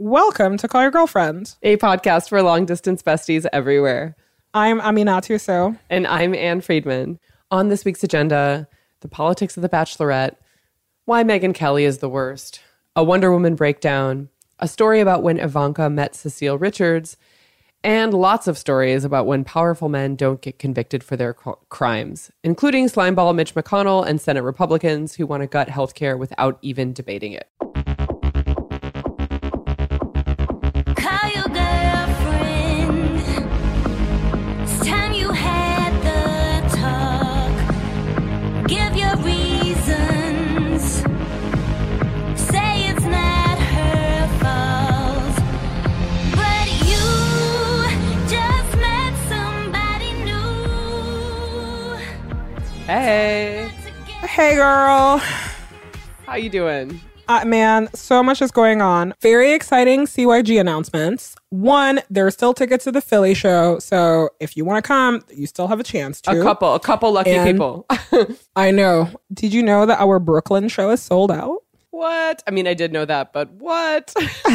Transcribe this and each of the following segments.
Welcome to Call Your Girlfriend. a podcast for long distance besties everywhere. I'm Aminatou Sow. And I'm Ann Friedman. On this week's agenda, the politics of the Bachelorette, why Megyn Kelly is the worst, a Wonder Woman breakdown, a story about when Ivanka met Cecile Richards, and lots of stories about when powerful men don't get convicted for their cr- crimes, including slimeball Mitch McConnell and Senate Republicans who want to gut healthcare without even debating it. Hey, Hey, girl. how you doing? Uh, man, so much is going on. Very exciting CYG announcements. One, there's still tickets to the Philly show. So if you want to come, you still have a chance to. A couple, a couple lucky And- people. I know. Did you know that our Brooklyn show is sold out? What? I mean, I did know that, but what?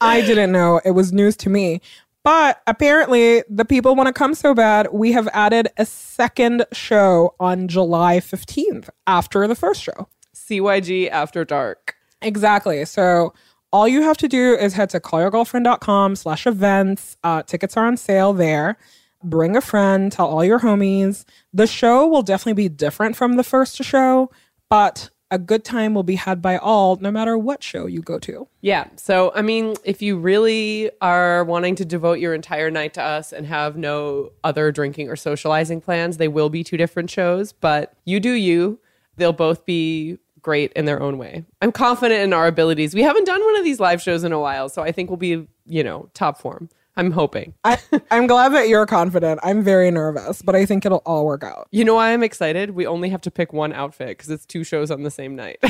I didn't know. It was news to me. But apparently, the people want to come so bad, we have added a second show on July 15th after the first show. CYG After Dark. Exactly. So all you have to do is head to callyourgirlfriend.com slash events. Uh, tickets are on sale there. Bring a friend, tell all your homies. The show will definitely be different from the first show, but a good time will be had by all, no matter what show you go to. Yeah. So, I mean, if you really are wanting to devote your entire night to us and have no other drinking or socializing plans, they will be two different shows, but you do you. They'll both be great in their own way. I'm confident in our abilities. We haven't done one of these live shows in a while, so I think we'll be, you know, top form. I'm hoping. I, I'm glad that you're confident. I'm very nervous, but I think it'll all work out. You know why I'm excited? We only have to pick one outfit because it's two shows on the same night.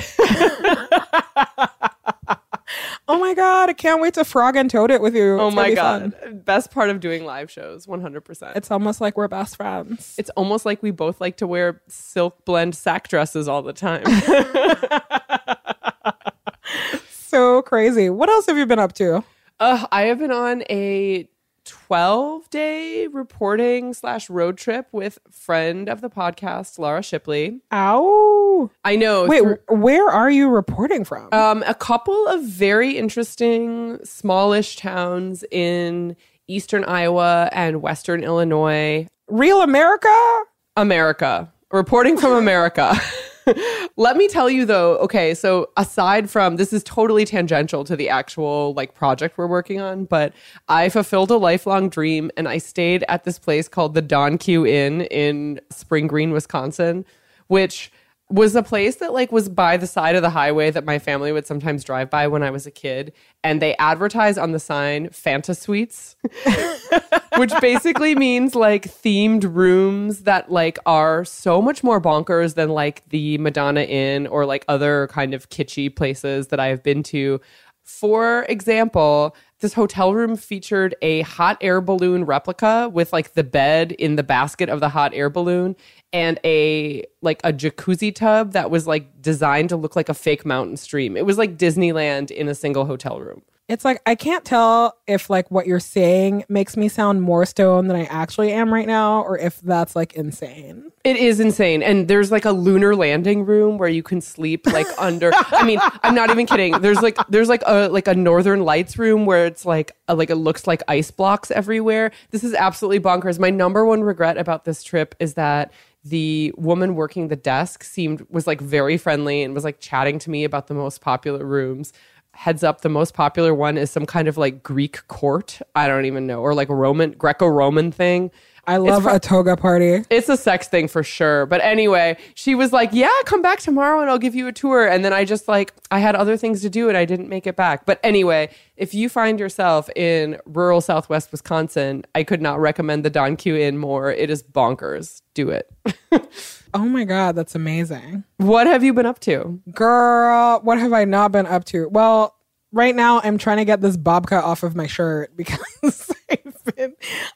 Oh my God, I can't wait to frog and toad it with you. oh It's gonna my be God. fun. Best part of doing live shows, 100%. It's almost like we're best friends. It's almost like we both like to wear silk blend sack dresses all the time. so crazy. What else have you been up to? Uh, I have been on a 12 day reporting slash road trip with friend of the podcast, Laura Shipley. Ow. I know. Wait, where are you reporting from? um, a couple of very interesting smallish towns in eastern Iowa and western Illinois. Real America? America. Reporting from America. Let me tell you though, okay, so aside from this is totally tangential to the actual like project we're working on, but I fulfilled a lifelong dream and I stayed at this place called the Don Q Inn in Spring Green, Wisconsin, which was a place that like was by the side of the highway that my family would sometimes drive by when I was a kid and they advertise on the sign Fanta Suites which basically means like themed rooms that like are so much more bonkers than like the Madonna Inn or like other kind of kitschy places that I have been to. For example, this hotel room featured a hot air balloon replica with like the bed in the basket of the hot air balloon and a like a jacuzzi tub that was like designed to look like a fake mountain stream. It was like Disneyland in a single hotel room. It's like I can't tell if like what you're saying makes me sound more stoned than I actually am right now, or if that's like insane. It is insane. And there's like a lunar landing room where you can sleep like under I mean, I'm not even kidding. There's like there's like a like a northern lights room where it's like a, like it looks like ice blocks everywhere. This is absolutely bonkers. My number one regret about this trip is that the woman working the desk seemed was like very friendly and was like chatting to me about the most popular rooms. Heads up, the most popular one is some kind of like Greek court. I don't even know, or like Roman Greco-Roman thing. I love a toga party. It's a sex thing for sure. But anyway, she was like, Yeah, come back tomorrow and I'll give you a tour. And then I just like, I had other things to do and I didn't make it back. But anyway, if you find yourself in rural southwest Wisconsin, I could not recommend the Don Q Inn more. It is bonkers. Do it. Oh my god, that's amazing. what have you been up to? Girl, what have I not been up to? Well, right now I'm trying to get this babka off of my shirt because I've been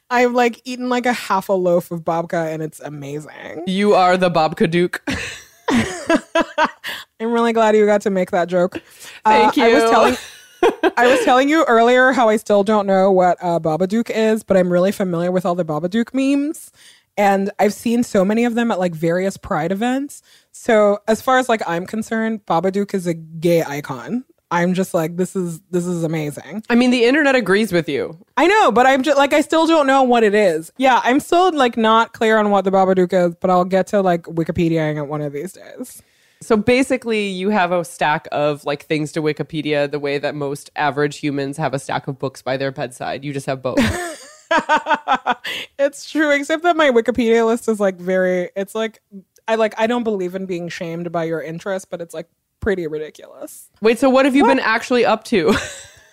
I've like eaten like a half a loaf of babka and it's amazing. You are the Bob duke. I'm really glad you got to make that joke. Thank Uh, I was you. telling I was telling you earlier how I still don't know what uh, Babadook is, but I'm really familiar with all the Babadook memes. And I've seen so many of them at like various pride events. So as far as like I'm concerned, Babadook is a gay icon. I'm just like, this is this is amazing. I mean, the internet agrees with you. I know, but I'm just like I still don't know what it is. Yeah, I'm still like not clear on what the Babadook is, but I'll get to like Wikipediaing it one of these days. So basically, you have a stack of like things to Wikipedia the way that most average humans have a stack of books by their bedside. You just have both. it's true, except that my Wikipedia list is like very it's like I like I don't believe in being shamed by your interest, but it's like pretty ridiculous. Wait, so what have you been actually up to?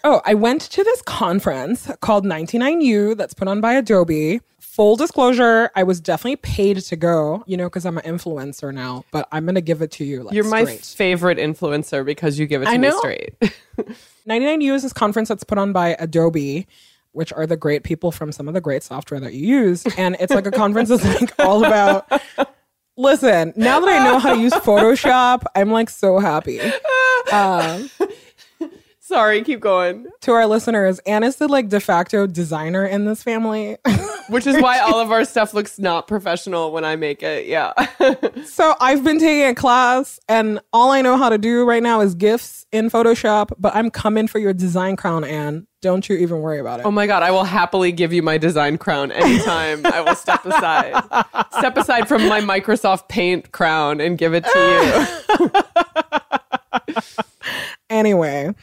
Oh, I went to this conference called 99U that's put on by Adobe. Full disclosure, I was definitely paid to go, you know, because I'm an influencer now, but I'm going to give it to you. Like, You're my straight. favorite influencer because you give it to I me know. straight. 99U is this conference that's put on by Adobe, which are the great people from some of the great software that you use. And it's like a conference that's like all about. Listen, now that I know how to use Photoshop, I'm like so happy. Um, Sorry, keep going. to our listeners, Anna's the like de facto designer in this family. Which is why all of our stuff looks not professional when I make it. Yeah. so I've been taking a class, and all I know how to do right now is GIFs in Photoshop. But I'm coming for your design crown, Ann. Don't you even worry about it. oh my God, I will happily give you my design crown anytime. I will step aside. Step aside from my Microsoft Paint crown and give it to you. anyway,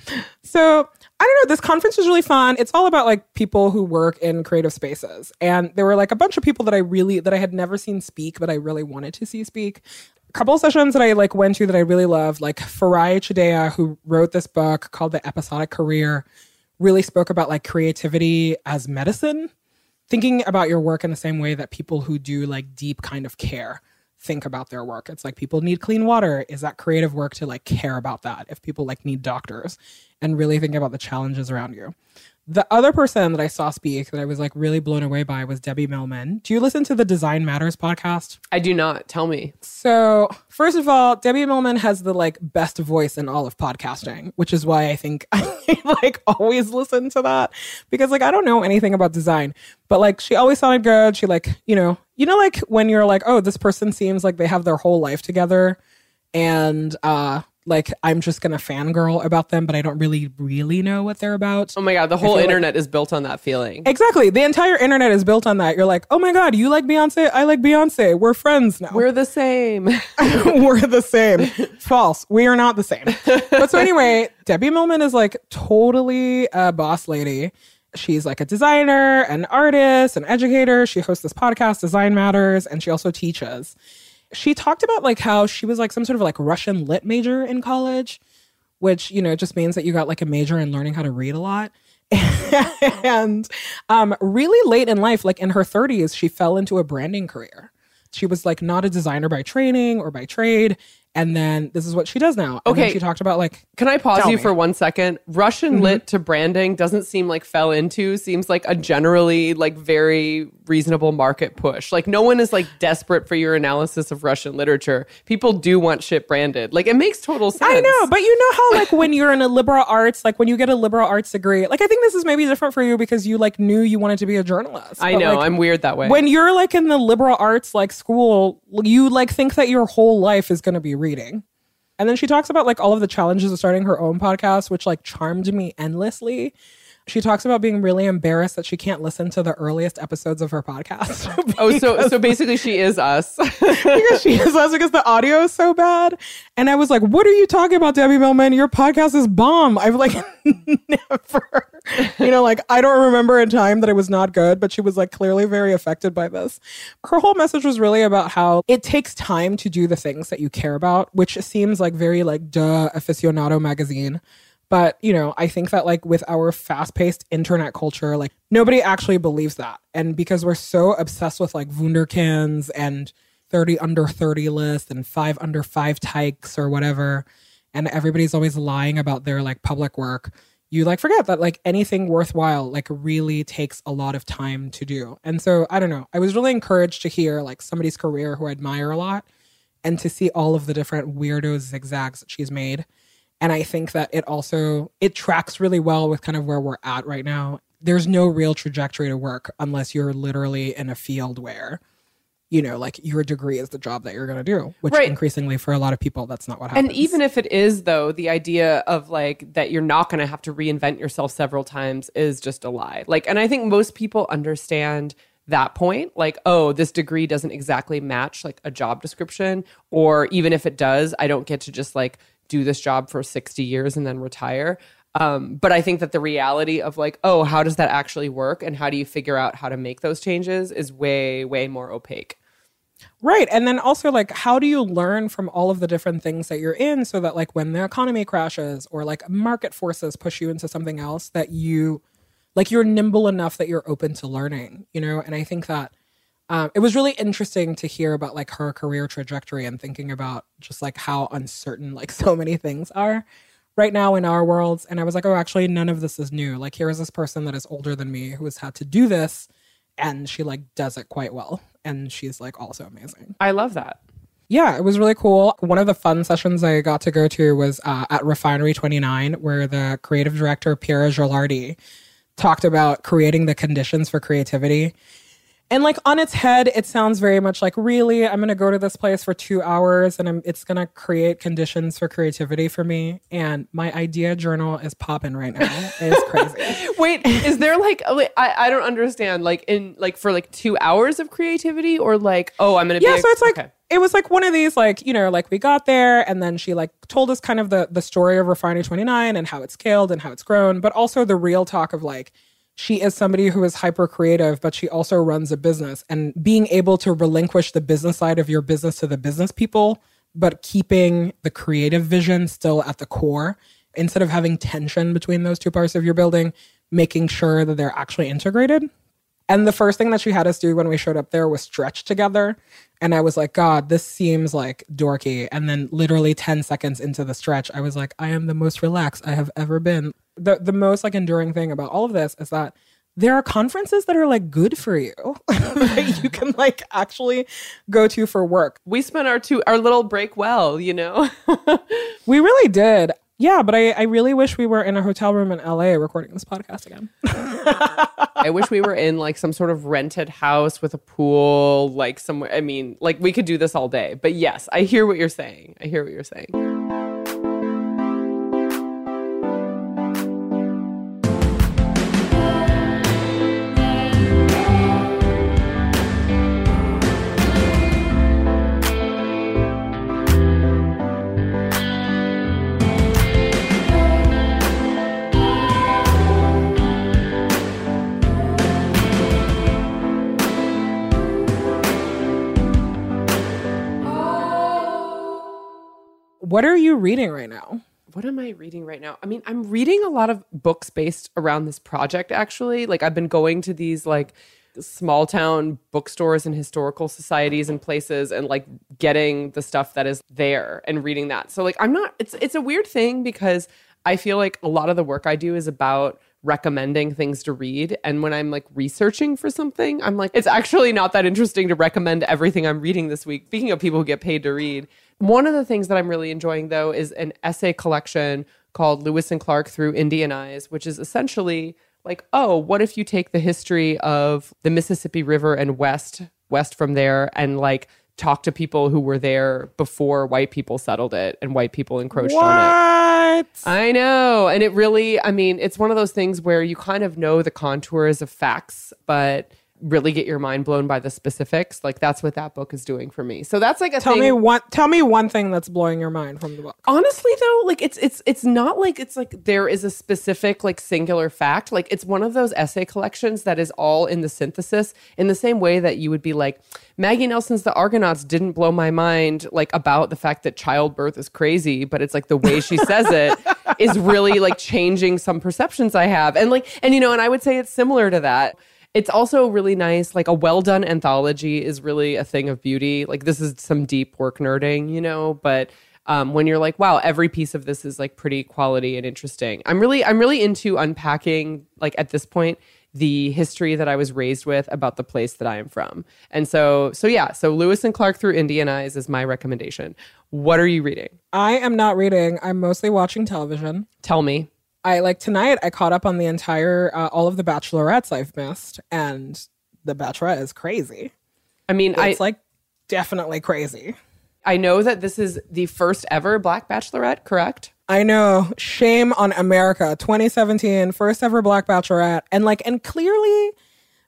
so I don't know. This conference was really fun. It's all about like people who work in creative spaces, and there were like a bunch of people that I really that I had never seen speak, but I really wanted to see speak. A couple of sessions that I like went to that I really loved, like Farai Chideya, who wrote this book called The Episodic Career, really spoke about like creativity as medicine thinking about your work in the same way that people who do like deep kind of care think about their work. It's like people need clean water. Is that creative work to like care about that? If people like need doctors and really think about the challenges around you. The other person that I saw speak that I was like really blown away by was Debbie Millman. Do you listen to the Design Matters podcast? I do not. Tell me. So, first of all, Debbie Millman has the like best voice in all of podcasting, which is why I think I like always listen to that because like I don't know anything about design, but like she always sounded good. She like, you know, you know like when you're like, "Oh, this person seems like they have their whole life together." And uh like I'm just to fangirl about them, but I don't really really know what they're about. Oh my God, the whole feel like- internet is built on that feeling. Exactly. The entire internet is built on that. You're like, "Oh my god, you like Beyonce? I like Beyonce. We're friends now." We're the same. we're the same. False. We are not the same. But so anyway, Debbie Millman is like totally a boss lady. She's like a designer, an artist, an educator. She hosts this podcast, Design Matters, and she also teaches. She talked about like how she was like some sort of like Russian lit major in college, which, you know, just means that you got like a major in learning how to read a lot. and um, really late in life, like in her 30s, she fell into a branding career. She was like not a designer by training or by trade. And then this is what she does now. Okay. she talked about like, Can I pause you me. for one second? Russian mm-hmm. lit to branding doesn't seem like fell into, seems like a generally like very reasonable market push. Like no one is like desperate for your analysis of Russian literature. People do want shit branded. Like it makes total sense. I know, but you know how like when you're in a liberal arts, like when you get a liberal arts degree, like I think this is maybe different for you because you like knew you wanted to be a journalist. I But, know, like, I'm weird that way. when you're like in the liberal arts like school, you like think that your whole life is going to be reading. And then she talks about like all of the challenges of starting her own podcast, which like charmed me endlessly. She talks about being really embarrassed that she can't listen to the earliest episodes of her podcast. oh, so so basically she is us. because she is us because the audio is so bad. And I was like, what are you talking about, Debbie Millman? Your podcast is bomb. I've like never, you know, like I don't remember a time that it was not good, but she was like clearly very affected by this. Her whole message was really about how it takes time to do the things that you care about, which seems like very like duh aficionado magazine. But, you know, I think that like with our fast paced internet culture, like nobody actually believes that. And because we're so obsessed with like Wunderkinds and 30 under 30 list and five under five tykes or whatever, and everybody's always lying about their like public work, you like forget that like anything worthwhile like really takes a lot of time to do. And so I don't know. I was really encouraged to hear like somebody's career who I admire a lot and to see all of the different weirdo zigzags that she's made And I think that it also it tracks really well with kind of where we're at right now. There's no real trajectory to work unless you're literally in a field where you know, like your degree is the job that you're going to do, which Right. increasingly for a lot of people, that's not what happens. And even if it is, though, the idea of like that you're not going to have to reinvent yourself several times is just a lie. Like, and I think most people understand that point. Like, oh, this degree doesn't exactly match like a job description. Or even if it does, I don't get to just like do this job for 60 years and then retire. Um, but I think that the reality of like, oh, how does that actually work? And how do you figure out how to make those changes is way, way more opaque. Right. And then also, like, how do you learn from all of the different things that you're in so that, like, when the economy crashes or like market forces push you into something else, that you, like, you're nimble enough that you're open to learning, you know? And I think that um, it was really interesting to hear about, like, her career trajectory and thinking about just, like, how uncertain, like, so many things are right now in our worlds. And I was like, oh, actually, none of this is new. Like, here is this person that is older than me who has had to do this, and she, like, does it quite well. And she's, like, also amazing. I love that. Yeah, it was really cool. One of the fun sessions I got to go to was uh, at Refinery 29, where the creative director, Piera Gelardi, talked about creating the conditions for creativity. And like on its head, it sounds very much like, really, I'm going to go to this place for two hours and I'm, it's going to create conditions for creativity for me. And my idea journal is popping right now. It's crazy. Wait, is there like oh, wait, I, I don't understand like in like for like two hours of creativity or like oh I'm gonna yeah be a- so it's like okay. it was like one of these like you know like we got there and then she like told us kind of the the story of refinery 29 and how it's scaled and how it's grown but also the real talk of like she is somebody who is hyper creative but she also runs a business and being able to relinquish the business side of your business to the business people but keeping the creative vision still at the core instead of having tension between those two parts of your building making sure that they're actually integrated and the first thing that she had us do when we showed up there was stretch together. And I was like, God, this seems like dorky. And then literally 10 seconds into the stretch, I was like, I am the most relaxed I have ever been. The the most like enduring thing about all of this is that there are conferences that are like good for you that you can like actually go to for work. we spent our two our little break well you know We really did. Yeah, but I, I really wish we were in a hotel room in LA recording this podcast again. I wish we were in like some sort of rented house with a pool like somewhere I mean like we could do this all day but yes I hear what you're saying I hear what you're saying What are you reading right now? what am I reading right now? I mean, I'm reading a lot of books based around this project actually. Like I've been going to these like small town bookstores and historical societies and places and like getting the stuff that is there and reading that. So like I'm not it's it's a weird thing because I feel like a lot of the work I do is about recommending things to read and when I'm like researching for something, I'm like it's actually not that interesting to recommend everything I'm reading this week. Speaking of people who get paid to read, one of the things that I'm really enjoying though is an essay collection called Lewis and Clark Through Indian Eyes, which is essentially like, oh, what if you take the history of the Mississippi River and west west from there and like talk to people who were there before white people settled it and white people encroached on it. What? I know. And it really, I mean, it's one of those things where you kind of know the contours of facts, but really get your mind blown by the specifics. Like that's what that book is doing for me. So that's like a Tell thing. me one. Tell me one thing that's blowing your mind from the book. honestly though like it's it's it's not like it's like there is a specific like singular fact like it's one of those essay collections that is all in the synthesis in the same way that you would be like maggie nelson's the argonauts didn't blow my mind like about the fact that childbirth is crazy but it's like the way she says it is really like changing some perceptions i have and like and you know and i would say it's similar to that it's also really nice. Like a well done anthology is really a thing of beauty. Like this is some deep work nerding, you know, but um, when you're like, wow, every piece of this is like pretty quality and interesting. I'm really, I'm really into unpacking, like at this point, the history that I was raised with about the place that I am from. And so, so yeah, so Lewis and Clark through Indian Eyes is my recommendation. What are you reading? I am not reading. I'm mostly watching television. Tell me. I like tonight. I caught up on the entire uh, all of the Bachelorettes I've missed, and the Bachelorette is crazy. I mean, I It's like definitely crazy. I know that this is the first ever Black Bachelorette, correct? I know. Shame on America. 2017, first ever Black Bachelorette. And like, and clearly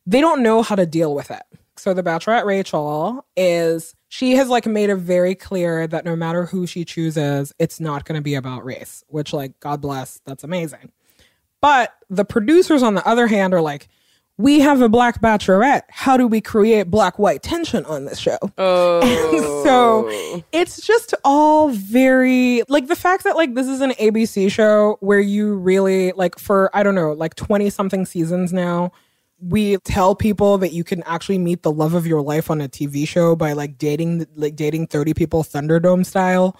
they don't know how to deal with it. So the Bachelorette Rachel is, she has like made it very clear that no matter who she chooses, it's not going to be about race, which like, God bless, that's amazing. But the producers, on the other hand, are like, we have a black bachelorette. How do we create black white tension on this show? Oh. so it's just all very like the fact that like this is an ABC show where you really like for I don't know like 20 something seasons now we tell people that you can actually meet the love of your life on a TV show by like dating like dating 30 people Thunderdome style.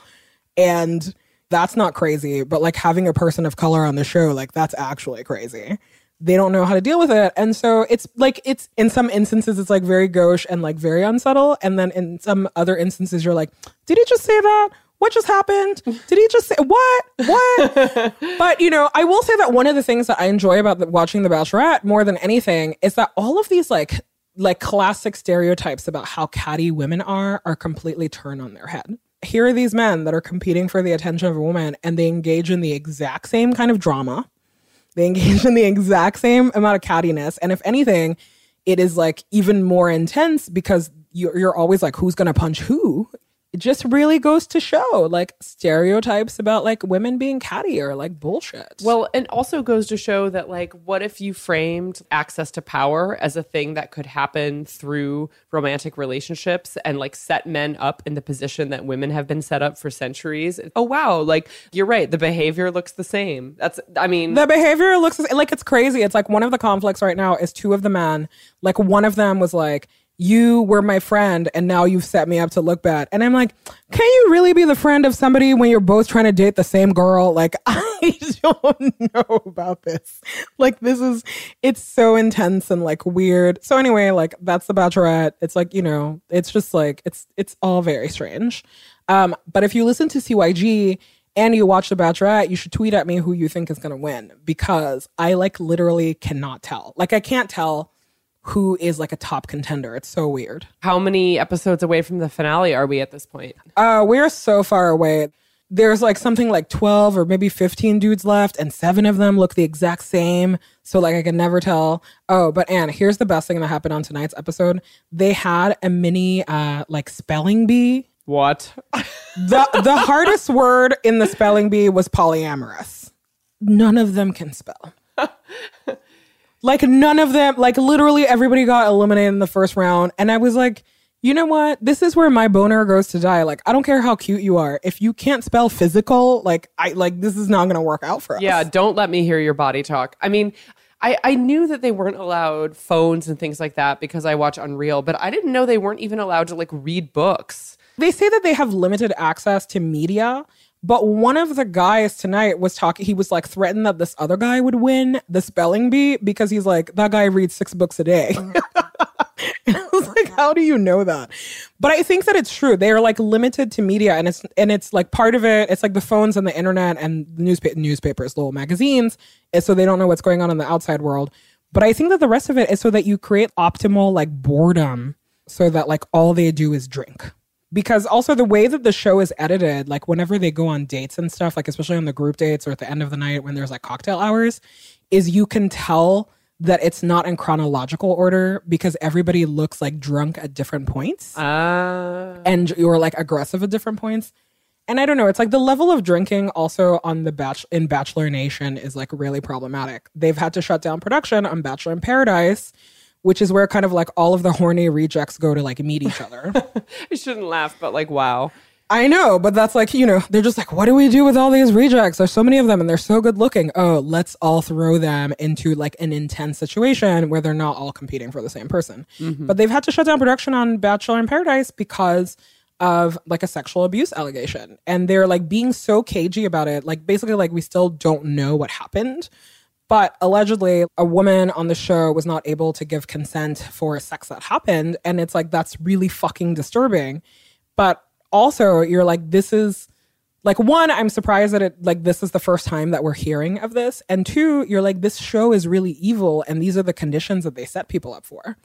And that's not crazy but like having a person of color on the show like that's actually crazy. They don't know how to deal with it. And so it's like it's in some instances it's like very gauche and like very unsubtle. And then in some other instances you're like did he just say that what just happened did he just say what what but you know i will say that one of the things that i enjoy about the, watching the bachelorette more than anything is that all of these like like classic stereotypes about how catty women are are completely turned on their head here are these men that are competing for the attention of a woman and they engage in the exact same kind of drama they engage in the exact same amount of cattiness. And if anything, it is like even more intense because you're, you're always like, who's going to punch who? It just really goes to show like stereotypes about like women being catty or like bullshit. Well, and also goes to show that, like, what if you framed access to power as a thing that could happen through romantic relationships and like set men up in the position that women have been set up for centuries? Oh, wow. Like, you're right. The behavior looks the same. That's, I mean, the behavior looks like it's crazy. It's like one of the conflicts right now is two of the men. Like one of them was like, you were my friend and now you've set me up to look bad. And I'm like, can you really be the friend of somebody when you're both trying to date the same girl? Like, I don't know about this. Like, this is, it's so intense and like weird. So, anyway, like, that's the Bachelorette. It's like, you know, it's just like, it's, it's all very strange. Um, but if you listen to CYG, and you watch The Bachelorette, you should tweet at me who you think is going to win because I like literally cannot tell. Like, I can't tell who is like a top contender. It's so weird. how many episodes away from the finale are we at this point? Uh, we're so far away. There's like something like 12 or maybe 15 dudes left, and seven of them look the exact same. So, like, I can never tell. Oh, but Ann, here's the best thing that happened on tonight's episode. They had a mini, uh, like, spelling bee. What? The, the hardest word in the spelling bee was polyamorous. None of them can spell. like, none of them, like, literally everybody got eliminated in the first round. And I was like, you know what? This is where my boner goes to die. Like, I don't care how cute you are. If you can't spell physical, like, I, like, this is not going to work out for us. Yeah, don't let me hear your body talk. I mean, I, I knew that they weren't allowed phones and things like that because I watch Unreal, but I didn't know they weren't even allowed to like read books. They say that they have limited access to media, but one of the guys tonight was talking. He was like threatened that this other guy would win the spelling bee because he's like, that guy reads six books a day. and I was like, how do you know that? But I think that it's true. They are like limited to media, and it's and it's like part of it. It's like the phones and the internet and the newspa- newspapers, little magazines, is so they don't know what's going on in the outside world. But I think that the rest of it is so that you create optimal like boredom, so that like all they do is drink because also the way that the show is edited like whenever they go on dates and stuff like especially on the group dates or at the end of the night when there's like cocktail hours is you can tell that it's not in chronological order because everybody looks like drunk at different points Uh, and you're like aggressive at different points. And i don't know it's like the level of drinking also on the batch in bachelor nation is like really problematic. They've had to shut down production on bachelor in paradise which is where kind of like all of the horny rejects go to like meet each other I shouldn't laugh, but like, wow. I know, but that's like, you know, they're just like, what do we do with all these rejects? There's so many of them and they're so good looking. Oh, let's all throw them into like an intense situation where they're not all competing for the same person. Mm-hmm. But they've had to shut down production on Bachelor in Paradise because of like a sexual abuse allegation. And they're like being so cagey about it. Like basically like we still don't know what happened. But allegedly, a woman on the show was not able to give consent for sex that happened. And it's like, that's really fucking disturbing. But also, you're like, this is like, one, I'm surprised that it, like, this is the first time that we're hearing of this. And two, you're like, this show is really evil. And these are the conditions that they set people up for.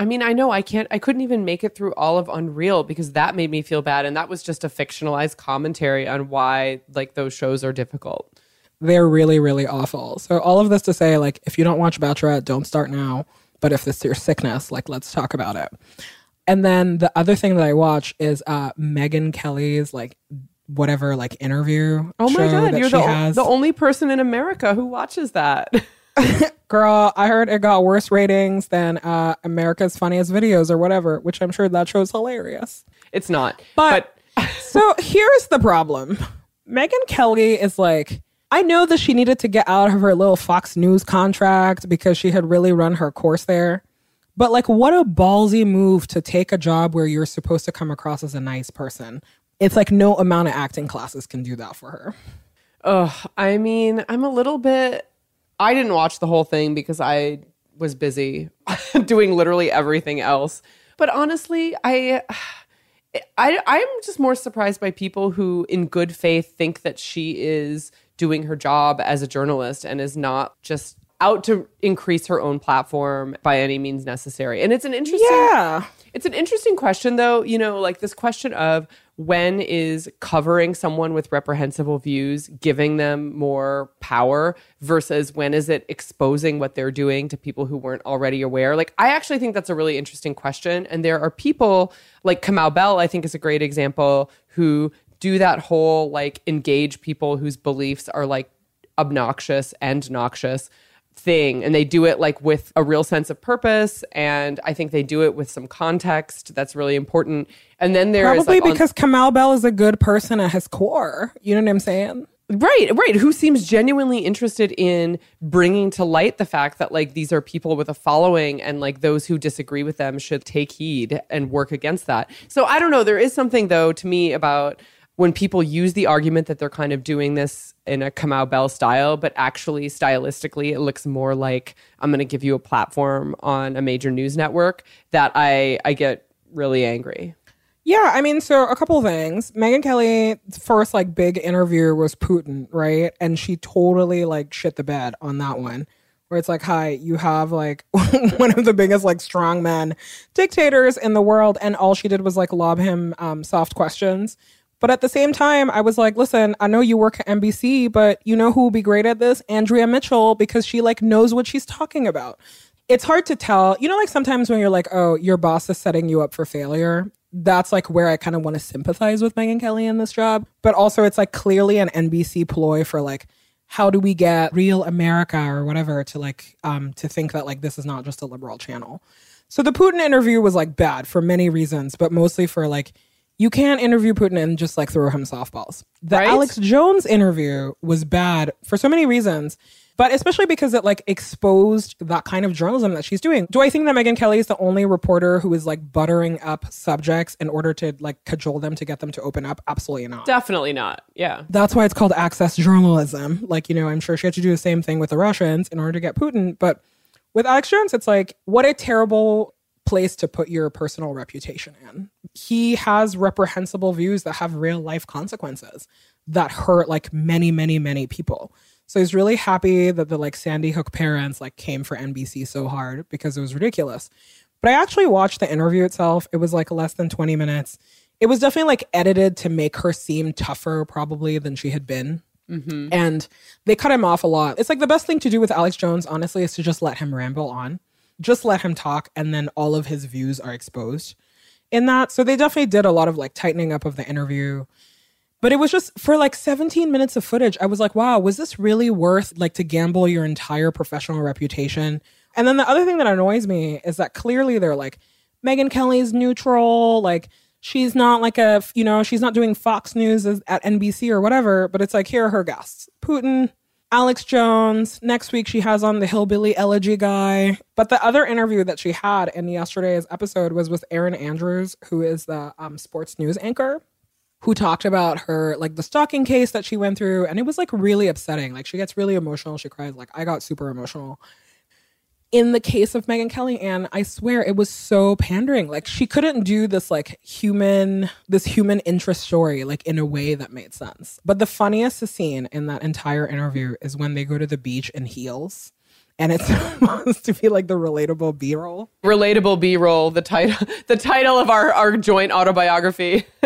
I mean, I know I can't, I couldn't even make it through all of Unreal because that made me feel bad. And that was just a fictionalized commentary on why, like, those shows are difficult. They're really, really awful. So, all of this to say, like, if you don't watch Bachelorette, don't start now. But if this is your sickness, like, let's talk about it. And then the other thing that I watch is uh Megyn Kelly's like whatever like interview. Oh my show God, that you're she the, has. the only person in America who watches that. Girl, I heard it got worse ratings than uh America's Funniest Videos or whatever, which I'm sure that show's hilarious. it's not. But, so here's the problem. Megyn Kelly is like, I know that she needed to get out of her little Fox News contract because she had really run her course there. But like, what a ballsy move to take a job where you're supposed to come across as a nice person. It's like no amount of acting classes can do that for her. Ugh, I mean, I'm a little bit. I didn't watch the whole thing because I was busy doing literally everything else. But honestly, I, I, I'm just more surprised by people who, in good faith, think that she is doing her job as a journalist and is not just out to increase her own platform by any means necessary. And it's an interesting. Yeah. It's an interesting question, though. You know, like this question of when is covering someone with reprehensible views giving them more power versus when is it exposing what they're doing to people who weren't already aware? Like, I actually think that's a really interesting question. And there are people like Kamau Bell, I think is a great example, who do that whole like engage people whose beliefs are like obnoxious and noxious thing. And they do it like with a real sense of purpose and i think they do it with some context that's really important. And then there is Probably like, on- because Kamau Bell is a good person at his core. You know what I'm saying? right right. Who seems genuinely interested in bringing to light the fact that like these are people with a following and like those who disagree with them should take heed and work against that. So i don't know. There is something though to me about when people use the argument that they're kind of doing this in a Kamau Bell style, but actually stylistically it looks more like I'm going to give you a platform on a major news network that I I get really angry. Yeah, I mean, so a couple things. Megyn Kelly's first like big interview was Putin, right? And she totally like shit the bed on that one. Where it's like, hi, you have like one of the biggest like strongman dictators in the world, and all she did was like lob him um, soft questions. But at the same time, I was like, listen, I know you work at NBC, but you know who will be great at this? Andrea Mitchell, because she like knows what she's talking about. It's hard to tell. You know, like sometimes when you're like, oh, your boss is setting you up for failure. That's like where I kind of want to sympathize with Megyn Kelly in this job. But also, it's like clearly an NBC ploy for like, how do we get real America or whatever to like, um, to think that like this is not just a liberal channel. So the Putin interview was like bad for many reasons, but mostly for like, you can't interview Putin and just like throw him softballs. The Right? Alex Jones interview was bad for so many reasons, but especially because it like exposed that kind of journalism that she's doing. Do I think that Megyn Kelly is the only reporter who is like buttering up subjects in order to like cajole them to get them to open up? Absolutely not. Definitely not. Yeah. That's why it's called access journalism. Like, you know, I'm sure she had to do the same thing with the Russians in order to get Putin. But with Alex Jones, it's like, what a terrible place to put your personal reputation in. He has reprehensible views that have real life consequences that hurt like many, many, many people. So he's really happy that the like Sandy Hook parents like came for NBC so hard because it was ridiculous. But I actually watched the interview itself. It was like less than 20 minutes. It was definitely like edited to make her seem tougher probably than she had been. Mm-hmm. And they cut him off a lot. It's like the best thing to do with Alex Jones, honestly, is to just let him ramble on. Just let him talk, and then all of his views are exposed in that. So they definitely did a lot of like tightening up of the interview. But it was just for like 17 minutes of footage. I was like, wow, was this really worth like to gamble your entire professional reputation? And then the other thing that annoys me is that clearly they're like, Megyn Kelly's neutral. Like, she's not like a, you know, she's not doing Fox News at NBC or whatever. But it's like, here are her guests Putin, Alex Jones. Next week, she has on the Hillbilly Elegy guy. But the other interview that she had in yesterday's episode was with Erin Andrews, who is the um, sports news anchor who talked about her like the stalking case that she went through and it was like really upsetting. Like she gets really emotional, she cries like I got super emotional. In the case of Megyn Kelly and I swear it was so pandering. Like she couldn't do this like human this human interest story like in a way that made sense. But the funniest scene in that entire interview is when they go to the beach in heels and it's supposed to be like the relatable B-roll. Relatable B-roll, the title the title of our, our joint autobiography.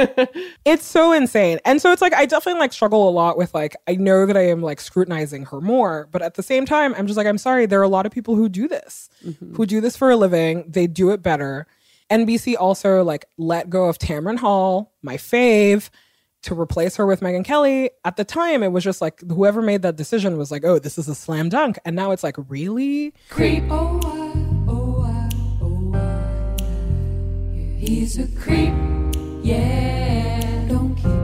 it's so insane. And so it's like I definitely like struggle a lot with like I know that I am like scrutinizing her more, but at the same time I'm just like I'm sorry there are a lot of people who do this. Mm-hmm. Who do this for a living. They do it better. NBC also like let go of Tamron Hall, my fave, to replace her with Megyn Kelly. At the time it was just like whoever made that decision was like, "Oh, this is a slam dunk." And now it's like, "Really?" Creep, oh I, oh I, oh I. Yeah, he's a creep, yeah. Don't keep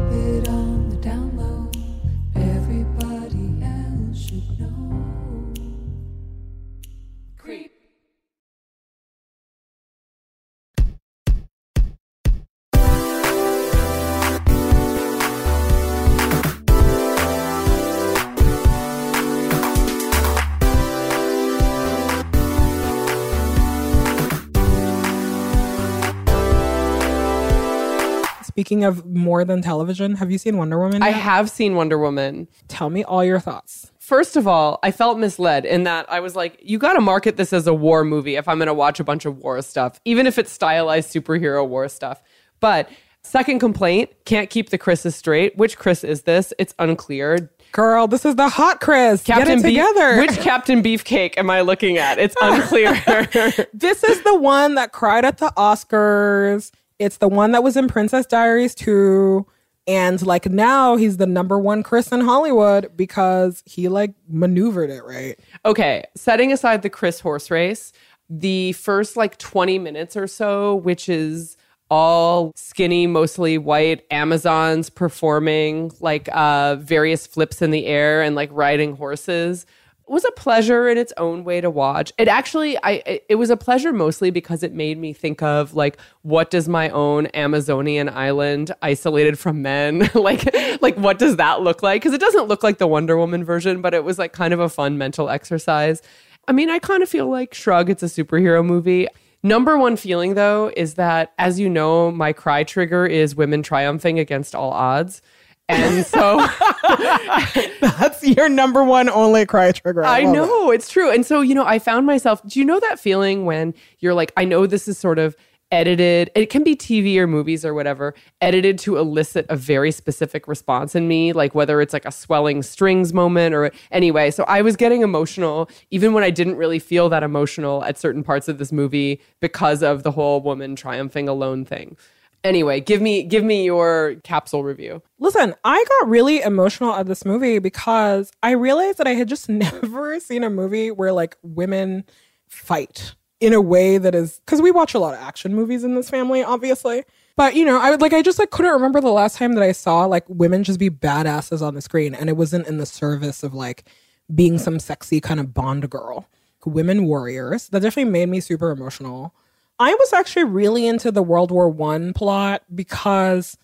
Speaking of more than television, have you seen Wonder Woman? I have seen Wonder Woman. Tell me all your thoughts. First of all, I felt misled in that I was like, you got to market this as a war movie if I'm going to watch a bunch of war stuff, even if it's stylized superhero war stuff. But second complaint, can't keep the Chris's straight. Which Chris is this? It's unclear. Girl, this is the hot Chris. Get it Beef- together. which Captain Beefcake am I looking at? It's unclear. this is the one that cried at the Oscars. It's the one that was in Princess Diaries 2. And like now he's the number one Chris in Hollywood because he like maneuvered it right. Okay, setting aside the Chris horse race, the first like 20 minutes or so, which is all skinny, mostly white Amazons performing like uh, various flips in the air and like riding horses was a pleasure in its own way to watch. It actually I it- it was a pleasure mostly because it made me think of like what does my own Amazonian island isolated from men like like what does that look like? Cuz it doesn't look like the Wonder Woman version, but it was like kind of a fun mental exercise. I mean, I kind of feel like shrug it's a superhero movie. Number one feeling though is that as you know, my cry trigger is women triumphing against all odds. And so That's your number one only cry trigger. I it. know it's true. And so, you know, I found myself, do you know that feeling when you're like, I know this is sort of edited, it can be TV or movies or whatever, edited to elicit a very specific response in me, like whether it's like a swelling strings moment or anyway. So I was getting emotional even when I didn't really feel that emotional at certain parts of this movie because of the whole woman triumphing alone thing. Anyway, give me give me your capsule review. Listen, I got really emotional at this movie because I realized that I had just never seen a movie where like women fight in a way that is because we watch a lot of action movies in this family, obviously. But you know, I would like I just like couldn't remember the last time that I saw like women just be badasses on the screen, and it wasn't in the service of like being some sexy kind of Bond girl. Women warriors that definitely made me super emotional. I was actually really into the World War One plot because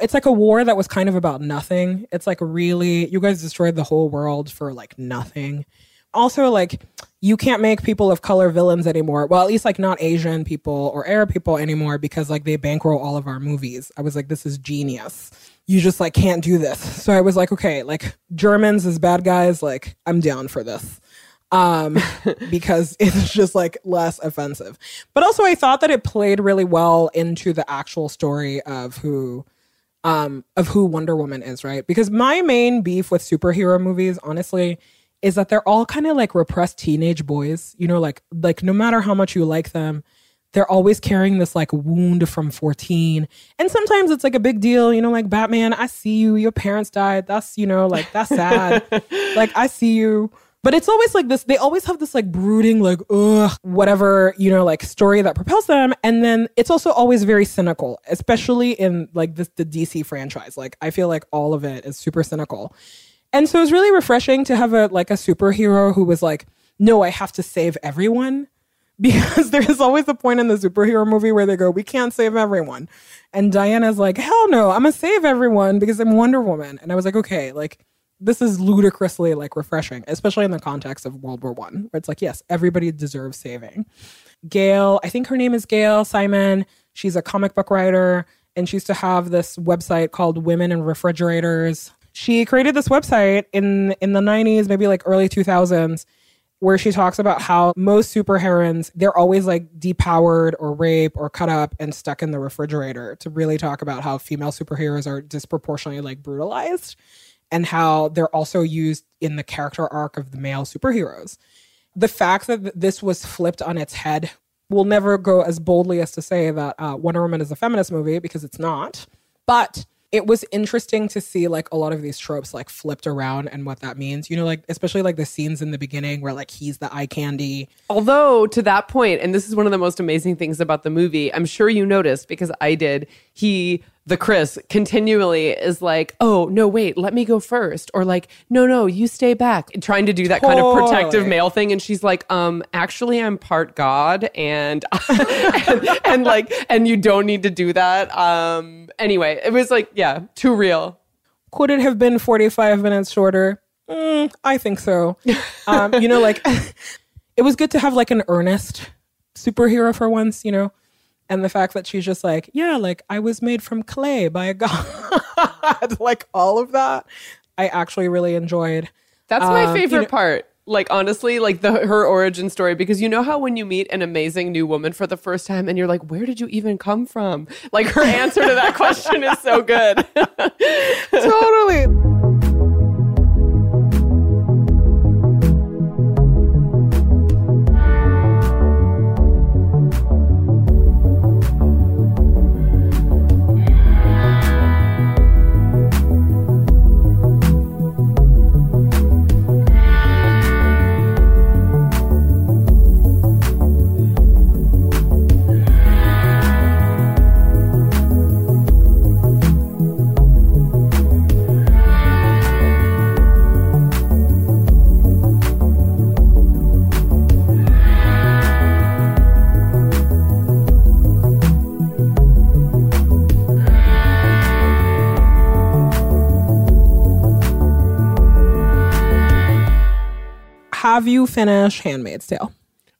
it's like a war that was kind of about nothing. It's like really, you guys destroyed the whole world for like nothing. Also, like, you can't make people of color villains anymore. Well, at least like not Asian people or Arab people anymore because like they bankroll all of our movies. I was like, this is genius. You just like can't do this. So I was like, okay, like Germans as bad guys, like I'm down for this um because it's just like less offensive. But also i thought that it played really well into the actual story of who um of who wonder woman is right? Because my main beef with superhero movies honestly is that they're all kind of like repressed teenage boys you know like like no matter how much you like them they're always carrying this like wound from 14 and sometimes it's like a big deal you know like batman i see you your parents died that's you know like that's sad. Like i see you but it's always like this they always have this like brooding like ugh whatever you know like story that propels them and then it's also always very cynical especially in like this the dc franchise like i feel like all of it is super cynical and so it's really refreshing to have a like a superhero who was like no i have to save everyone because there's always a point in the superhero movie where they go, "We can't save everyone," and Diana's like, "Hell no, I'm gonna save everyone because I'm Wonder Woman." And I was like, "Okay, like." This is ludicrously like refreshing, especially in the context of World War One, where it's like, yes, everybody deserves saving. Gail, I think her name is Gail Simone. She's a comic book writer and she used to have this website called Women in Refrigerators. She created this website in in the 90s, maybe like early 2000s, where she talks about how most superheroines, they're always like depowered or raped or cut up and stuck in the refrigerator to really talk about how female superheroes are disproportionately like brutalized and how they're also used in the character arc of the male superheroes the fact that this was flipped on its head will never go as boldly as to say that uh, Wonder Woman is a feminist movie because it's not. But it was interesting to see like a lot of these tropes like flipped around and what that means. You know, like especially like the scenes in the beginning where like he's the eye candy. Although to that point, and this is one of the most amazing things about the movie, I'm sure you noticed because I did. He, the Chris, continually is like, "Oh no, wait, let me go first. or like, "No, no, you stay back," trying to do that kind of protective male thing. And she's like, "Um, actually, I'm part God, and and, and like, and you don't need to do that." Um, anyway, it was like, yeah, too real. Could it have been 45 minutes shorter? Mm, I think so. Um, you know, like it was good to have like an earnest superhero for once, you know? And the fact that she's just like, yeah, like I was made from clay by a god. like all of that, I actually really enjoyed. That's my Um, you favorite know- part. Like honestly, like the her origin story because you know how when you meet an amazing new woman for the first time and you're like, where did you even come from? Like her answer to that question is so good. totally. Have you finished Handmaid's Tale?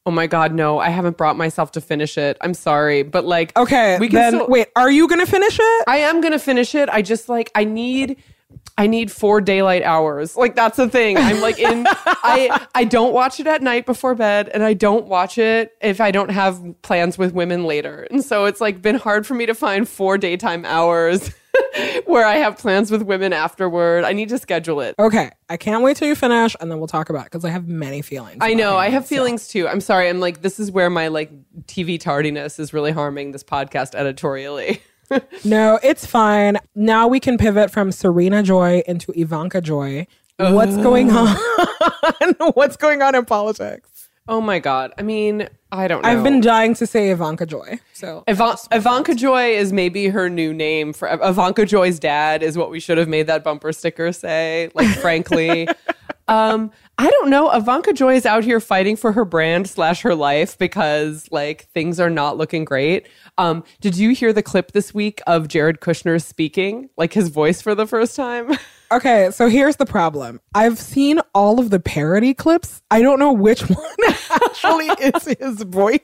oh my god, no, I haven't brought myself to finish it. I'm sorry, but like, Okay, we can then still- wait. Are you gonna finish it? I am gonna finish it. I just like I need I need four daylight hours. Like that's the thing. I'm like in I I don't watch it at night before bed and I don't watch it if I don't have plans with women later. And so it's like been hard for me to find four daytime hours where I have plans with women afterward. I need to schedule it. Okay, I can't wait till you finish, and then we'll talk about it because I have many feelings. I know. I have feelings too. I'm sorry. I'm like this is where my like TV tardiness is really harming this podcast editorially. No, it's fine. Now we can pivot from Serena Joy into Ivanka Joy. What's going oh. on? What's going on in politics? Oh my god. I mean, I don't know. I've been dying to say Ivanka Joy. So Ivan- Ivanka Joy is maybe her new name for Ivanka Joy's dad is what we should have made that bumper sticker say. Like, frankly, um, I don't know. Ivanka Joy is out here fighting for her brand slash her life because like things are not looking great. Um, did you hear the clip this week of Jared Kushner speaking, like his voice for the first time? Okay, so here's the problem. I've seen all of the parody clips. I don't know which one actually is his voice.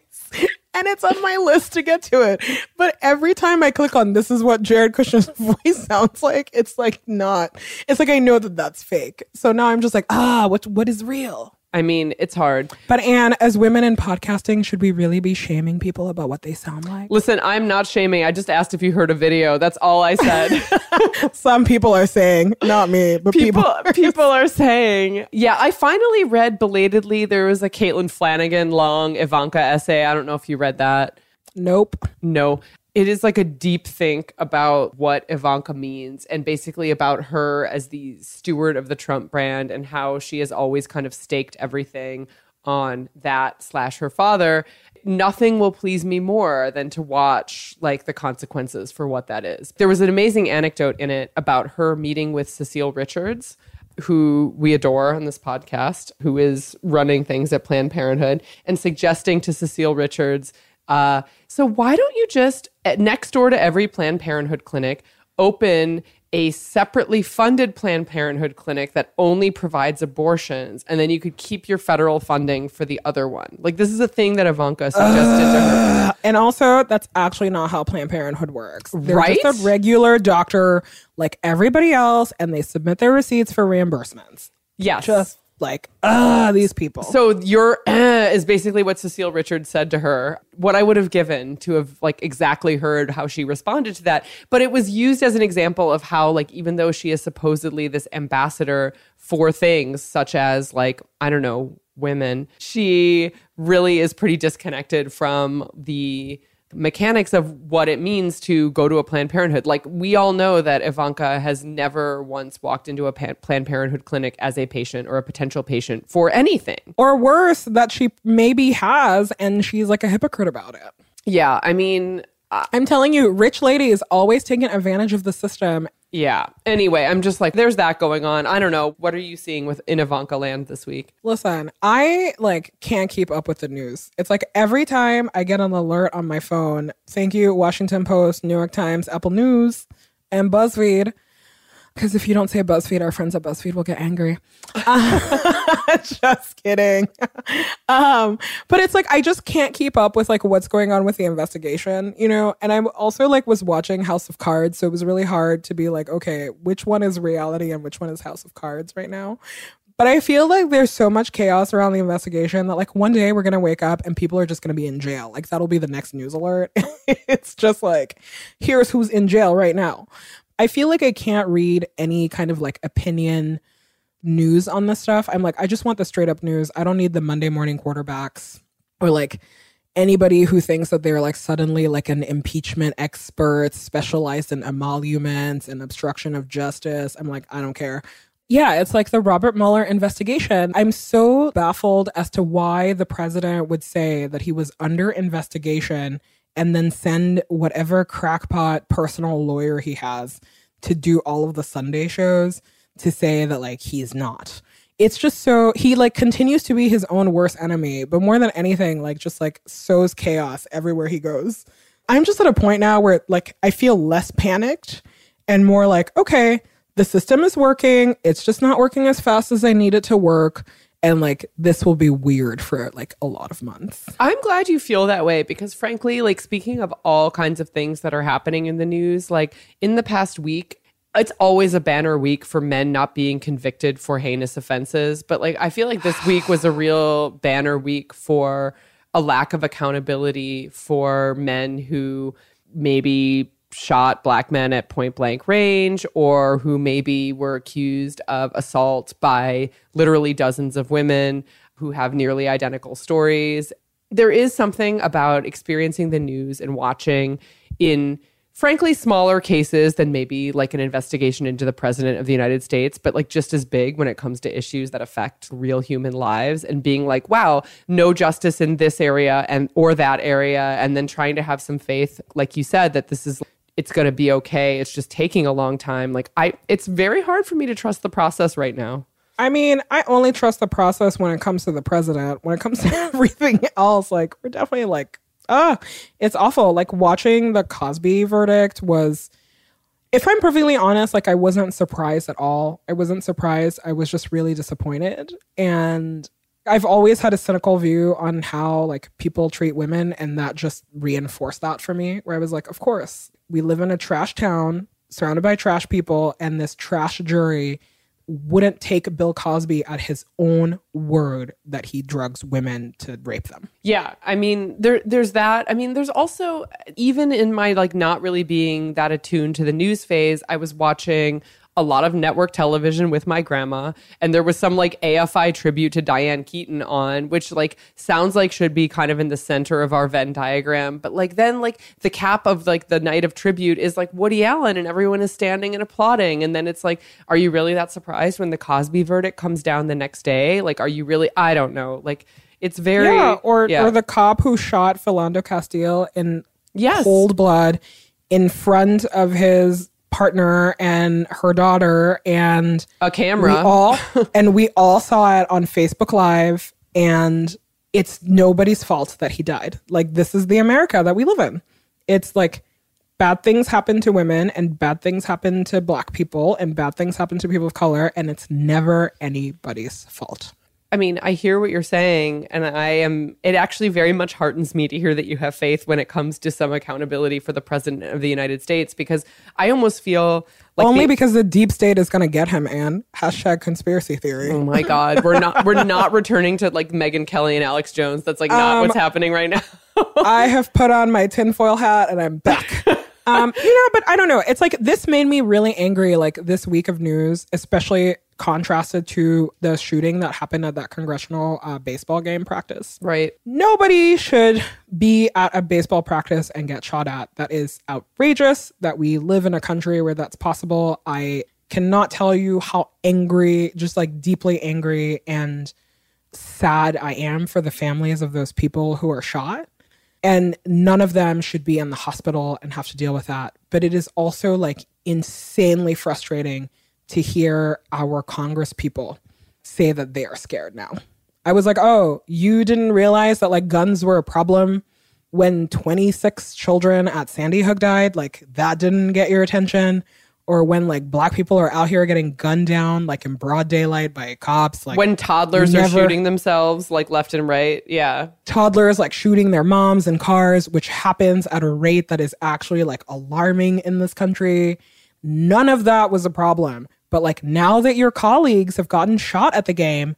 And it's on my list to get to it. But every time I click on this is what Jared Kushner's voice sounds like, it's like not. It's like I know that that's fake. So now I'm just like, ah, what what is real? I mean, it's hard. But Ann, as women in podcasting, should we really be shaming people about what they sound like? Listen, I'm not shaming. I just asked if you heard a video. That's all I said. Some people are saying, not me, but people. people people are saying yeah i finally read belatedly there was a caitlin flanagan long ivanka essay i don't know if you read that Nope. no it is like a deep think about what ivanka means and basically about her as the steward of the trump brand and how she has always kind of staked everything on that slash her father. Nothing will please me more than to watch like the consequences for what that is. There was an amazing anecdote in it about her meeting with cecile richards who we adore on this podcast, who is running things at Planned Parenthood, and suggesting to Cecile Richards, uh, so why don't you just next door to every Planned Parenthood clinic open a separately funded Planned Parenthood clinic that only provides abortions, and then you could keep your federal funding for the other one. Like this is a thing that Ivanka suggested to her. And also, that's actually not how Planned Parenthood works. They're Right? just a regular doctor like everybody else, and they submit their receipts for reimbursements. Yes. Just like, ah, these people. So your eh, is basically what Cecile Richards said to her. What I would have given to have like exactly heard how she responded to that, but it was used as an example of how like even though she is supposedly this ambassador for things such as like I don't know women, she really is pretty disconnected from the mechanics of what it means to go to a Planned Parenthood. Like we all know that Ivanka has never once walked into a pa- Planned Parenthood clinic as a patient or a potential patient for anything. or worse, that she maybe has, and she's like a hypocrite about it. Yeah, I mean, uh, I'm telling you, rich ladies always taking advantage of the system. Yeah. Anyway, I'm just like, there's that going on. I don't know. What are you seeing with in Ivanka land this week? Listen, I like can't keep up with the news. It's like every time I get an alert on my phone, thank you, Washington Post, New York Times, Apple News, and BuzzFeed. Because if you don't say BuzzFeed, our friends at BuzzFeed will get angry. just kidding. um, but it's like I just can't keep up with like what's going on with the investigation, you know. And I'm also like was watching House of Cards, so it was really hard to be like, okay, which one is reality and which one is House of Cards right now. But I feel like there's so much chaos around the investigation that like one day we're gonna wake up and people are just gonna be in jail. Like that'll be the next news alert. it's just like, here's who's in jail right now. I feel like I can't read any kind of like opinion news on this stuff. I'm like, I just want the straight up news. I don't need the Monday morning quarterbacks or like anybody who thinks that they're like suddenly like an impeachment expert specialized in emoluments and obstruction of justice. I'm like, I don't care. Yeah, it's like the Robert Mueller investigation. I'm so baffled as to why the president would say that he was under investigation and then send whatever crackpot personal lawyer he has to do all of the Sunday shows to say that like he's not. It's just so he like continues to be his own worst enemy, but more than anything, like just like sows chaos everywhere he goes. I'm just at a point now where like I feel less panicked and more like, okay, the system is working. It's just not working as fast as I need it to work. And like this will be weird for like a lot of months. I'm glad you feel that way because, frankly, like speaking of all kinds of things that are happening in the news, like in the past week, it's always a banner week for men not being convicted for heinous offenses. But like, I feel like this week was a real banner week for a lack of accountability for men who maybe shot black men at point blank range or who maybe were accused of assault by literally dozens of women who have nearly identical stories. There is something about experiencing the news and watching in frankly smaller cases than maybe like an investigation into the president of the United States, but like just as big when it comes to issues that affect real human lives and being like, wow, no justice in this area and or that area and then trying to have some faith like you said that this is it's going to be okay. It's just taking a long time. Like I it's very hard for me to trust the process right now. I mean, I only trust the process when it comes to the president. When it comes to everything else, like we're definitely like, ah, it's awful. Like watching the Cosby verdict was, if I'm perfectly honest, like I wasn't surprised at all. I wasn't surprised. I was just really disappointed. And I've always had a cynical view on how like people treat women, and that just reinforced that for me. Where I was like, of course, we live in a trash town surrounded by trash people, and this trash jury wouldn't take Bill Cosby at his own word that he drugs women to rape them. Yeah, I mean there there's that. I mean there's also even in my like not really being that attuned to the news phase, I was watching a lot of network television with my grandma and there was some like AFI tribute to Diane Keaton on which like sounds like should be kind of in the center of our Venn diagram but like then like the cap of like the night of tribute is like Woody Allen and everyone is standing and applauding and then it's like are you really that surprised when the Cosby verdict comes down the next day like are you really I don't know like it's very Yeah, or yeah. or the cop who shot Philando Castile in Yes. cold blood in front of his partner and her daughter and A we camera. all and we all saw it on Facebook Live and it's nobody's fault that he died. Like this is the America that we live in. It's like bad things happen to women and bad things happen to black people and bad things happen to people of color and it's never anybody's fault. I mean, I hear what you're saying, and I am. It actually very much heartens me to hear that you have faith when it comes to some accountability for the president of the United States, because I almost feel like Only the- because the deep state is going to get him, and hashtag conspiracy theory. Oh my God, we're not we're not returning to like Megyn Kelly and Alex Jones. That's like not Um, what's happening right now. I have put on my tinfoil hat and I'm back. um, you know, but I don't know. It's like this made me really angry. Like this week of news, especially contrasted to the shooting that happened at that congressional uh, baseball game practice. right. Nobody should be at a baseball practice and get shot at. That is outrageous. That we live in a country where that's possible. I cannot tell you how angry, just like deeply angry and sad I am for the families of those people who are shot. And none of them should be in the hospital and have to deal with that. But it is also like insanely frustrating to hear our Congress people say that they are scared now. I was like, oh, you didn't realize that like guns were a problem when 26 children at Sandy Hook died? Like that didn't get your attention? Or when like black people are out here getting gunned down like in broad daylight by cops? Like When toddlers are shooting themselves like left and right. Yeah. toddlers like shooting their moms in cars, which happens at a rate that is actually like alarming in this country. None of that was a problem. But like now that your colleagues have gotten shot at the game,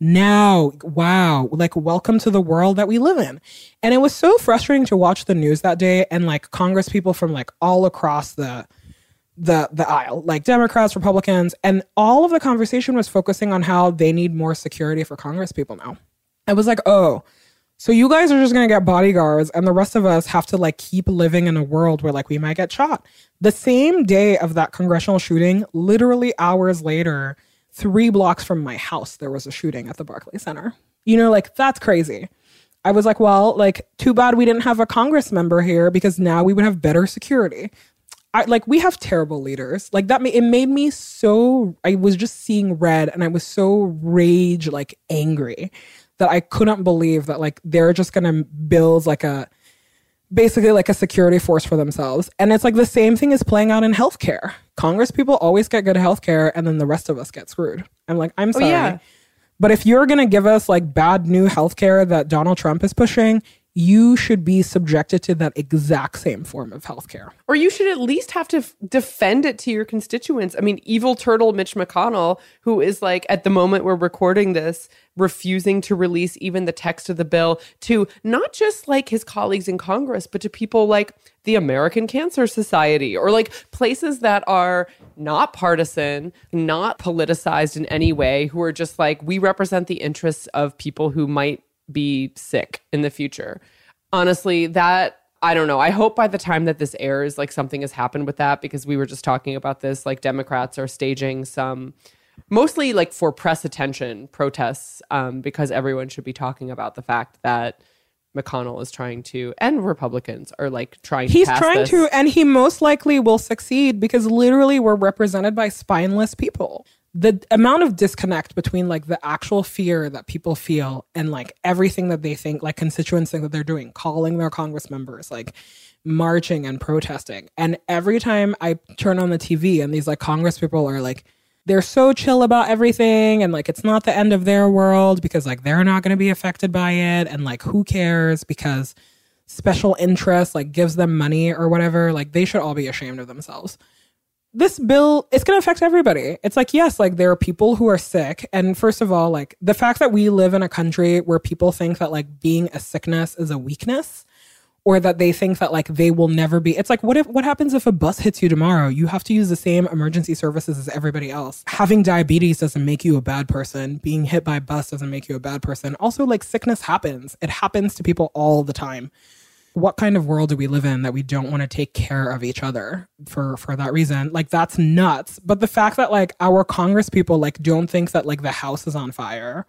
now, wow, like welcome to the world that we live in. And it was so frustrating to watch the news that day and like Congress people from like all across the the the aisle, like Democrats, Republicans, and all of the conversation was focusing on how they need more security for Congress people now. I was like, oh, so you guys are just gonna get bodyguards, and the rest of us have to like keep living in a world where like we might get shot. The same day of that congressional shooting, literally hours later, three blocks from my house, there was a shooting at the Barclays Center. You know, like that's crazy. I was like, well, like, too bad we didn't have a Congress member here because now we would have better security. I like we have terrible leaders. Like that it made me so I was just seeing red and I was so rage like angry that I couldn't believe that like they're just to build like a basically like a security force for themselves. And it's like the same thing is playing out in healthcare. Congress people always get good healthcare and then the rest of us get screwed. I'm like, I'm oh, sorry. yeah. But if you're to give us like bad new healthcare that Donald Trump is pushing, you should be subjected to that exact same form of healthcare. Or you should at least have to f- defend it to your constituents. I mean, evil turtle Mitch McConnell, who is like at the moment we're recording this, refusing to release even the text of the bill to not just like his colleagues in Congress, but to people like the American Cancer Society or like places that are not partisan, not politicized in any way, who are just like, we represent the interests of people who might be sick in the future. Honestly, that I don't know. I hope by the time that this airs, like something has happened with that because we were just talking about this. Like Democrats are staging some, mostly like for press attention protests, um, because everyone should be talking about the fact that McConnell is trying to, and Republicans are like trying. He's to trying this. to, and he most likely will succeed because literally we're represented by spineless people. The amount of disconnect between like the actual fear that people feel and like everything that they think, like constituents think that they're doing, calling their Congress members, like marching and protesting. And every time I turn on the TV and these like Congress people are like, they're so chill about everything and like it's not the end of their world because like they're not going to be affected by it and like who cares because special interest like gives them money or whatever like they should all be ashamed of themselves this bill it's going to affect everybody. It's like yes like there are people who are sick and first of all like the fact that we live in a country where people think that like being a sickness is a weakness or that they think that like they will never be it's like what if what happens if a bus hits you tomorrow? You have to use the same emergency services as everybody else. Having diabetes doesn't make you a bad person. Being hit by a bus doesn't make you a bad person. Also like sickness happens. It happens to people all the time what kind of world do we live in that we don't want to take care of each other for for that reason? Like that's nuts. But the fact that like our congress people like don't think that like the house is on fire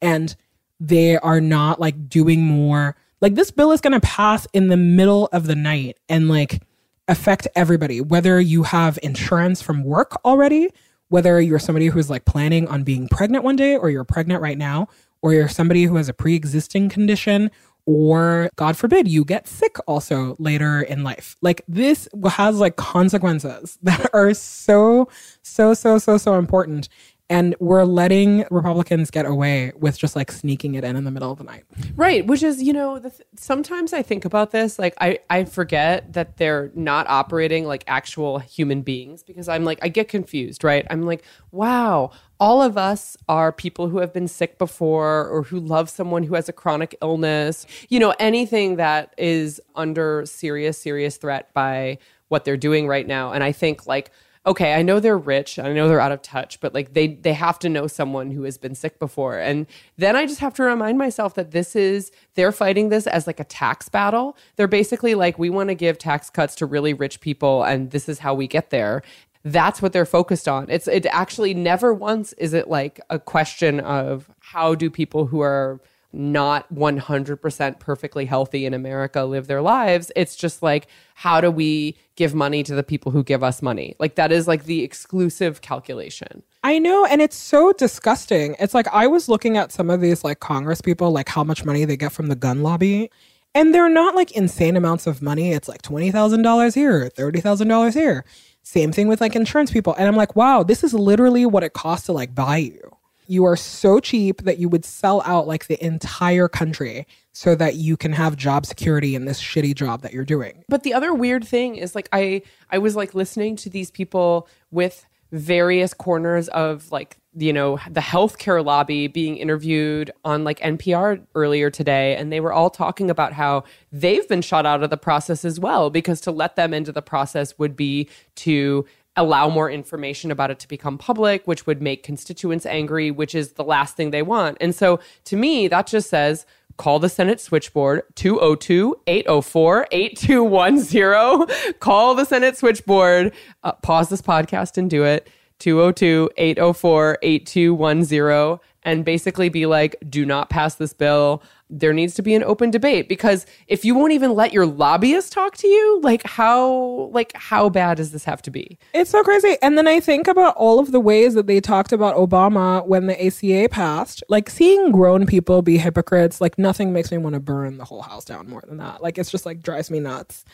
and they are not like doing more like this bill is going to pass in the middle of the night and like affect everybody, whether you have insurance from work already, whether you're somebody who's like planning on being pregnant one day, or you're pregnant right now, or you're somebody who has a pre existing condition, or God forbid you get sick also later in life. Like this has like consequences that are so, so, so, so, so important. And we're letting Republicans get away with just like sneaking it in in the middle of the night. Right, which is, you know, th- sometimes I think about this, like I I forget that they're not operating like actual human beings because I'm like I get confused, right? I'm like, wow, all of us are people who have been sick before or who love someone who has a chronic illness. You know, anything that is under serious serious threat by what they're doing right now. And I think like okay, I know they're rich, I know they're out of touch, but like they they have to know someone who has been sick before. And then I just have to remind myself that this is they're fighting this as like a tax battle. They're basically like we want to give tax cuts to really rich people and this is how we get there. That's what they're focused on. It's it actually never once is it like a question of how do people who are not 100% perfectly healthy in America live their lives. It's just like, how do we give money to the people who give us money? Like, that is like the exclusive calculation. I know, and it's so disgusting. It's like I was looking at some of these like Congress people, like how much money they get from the gun lobby. And they're not like insane amounts of money. It's like $20,000 here, $30,000 here. Same thing with like insurance people. And I'm like, wow, this is literally what it costs to like buy you. You are so cheap that you would sell out like the entire country so that you can have job security in this shitty job that you're doing. But the other weird thing is like I I was like listening to these people with various corners of like you know the healthcare lobby being interviewed on like NPR earlier today and they were all talking about how they've been shut out of the process as well because to let them into the process would be to allow more information about it to become public which would make constituents angry which is the last thing they want. And so to me that just says call the Senate switchboard 202 804 8210. Call the Senate switchboard. Uh, pause this podcast and do it. 202 804 8210. And basically be like, do not pass this bill. There needs to be an open debate because if you won't even let your lobbyist talk to you, like how like how bad does this have to be? It's so crazy. And then I think about all of the ways that they talked about Obama when the ACA passed. Like seeing grown people be hypocrites, like nothing makes me want to burn the whole house down more than that. Like it's just like drives me nuts.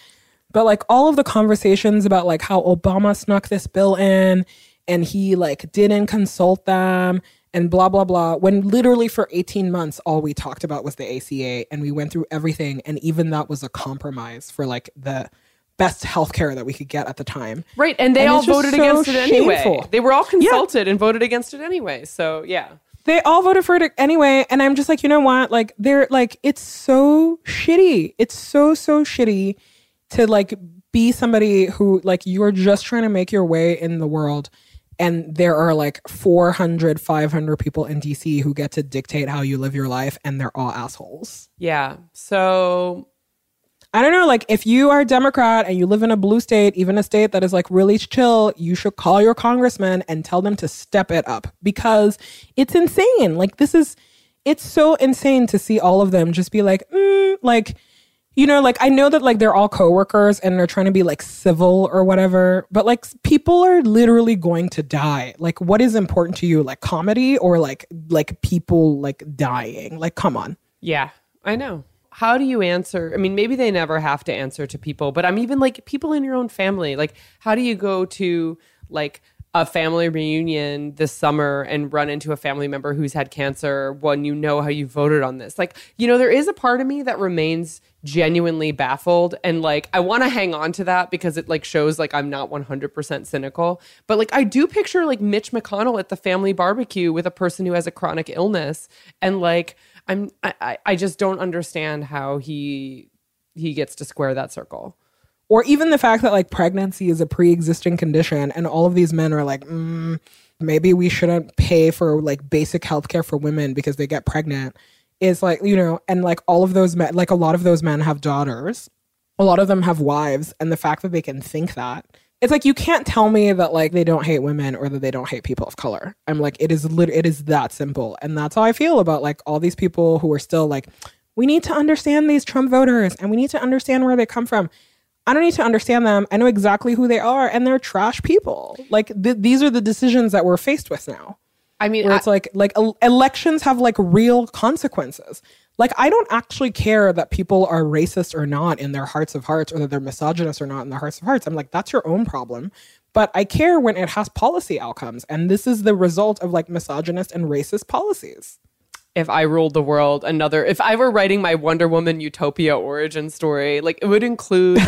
But like all of the conversations about like how Obama snuck this bill in and he like didn't consult them and blah blah blah when literally for 18 months all we talked about was the ACA and we went through everything and even that was a compromise for like the best healthcare that we could get at the time. Right. And they And all voted so against it anyway. shameful. They were all consulted and voted against it anyway. So yeah. they all voted for it anyway and i'm just like you know what like they're like it's so shitty it's so so shitty to like be somebody who like you're just trying to make your way in the world and there are like 400 500 people in dc who get to dictate how you live your life and they're all assholes Yeah. So I don't know, like if you are a Democrat and you live in a blue state, even a state that is like really chill, you should call your congressman and tell them to step it up because it's insane. Like this is, it's so insane to see all of them just be like, mm, like, you know, like I know that like they're all coworkers and they're trying to be like civil or whatever, but like people are literally going to die. Like, what is important to you, like comedy or like like people like dying? Like, come on. Yeah, I know. How do you answer? I mean, maybe they never have to answer to people, but I'm even like people in your own family. Like, how do you go to like a family reunion this summer and run into a family member who's had cancer when you know how you voted on this? Like, you know, there is a part of me that remains genuinely baffled and like I want to hang on to that because it like shows like I'm not 100% cynical. But like I do picture like Mitch McConnell at the family barbecue with a person who has a chronic illness and like I'm I, I- just don't understand how he he gets to square that circle. Or even the fact that like pregnancy is a pre-existing condition and all of these men are like mm, maybe we shouldn't pay for like basic healthcare for women because they get pregnant is like you know and like all of those men like a lot of those men have daughters. A lot of them have wives and the fact that they can think that it's like you can't tell me that like they don't hate women or that they don't hate people of color. I'm like it is lit- it is that simple. And that's how i feel about like all these people who are still like we need to understand these trump voters and we need to understand where they come from I don't need to understand them. I know exactly who they are, and they're trash people. Like th- these are the decisions that we're faced with now. I mean, Where I- it's like like el- elections have like real consequences. Like I don't actually care that people are racist or not in their hearts of hearts, or that they're misogynist or not in their hearts of hearts. I'm like that's your own problem. But I care when it has policy outcomes, and this is the result of like misogynist and racist policies. If I ruled the world, another, if I were writing my Wonder Woman utopia origin story, like it would include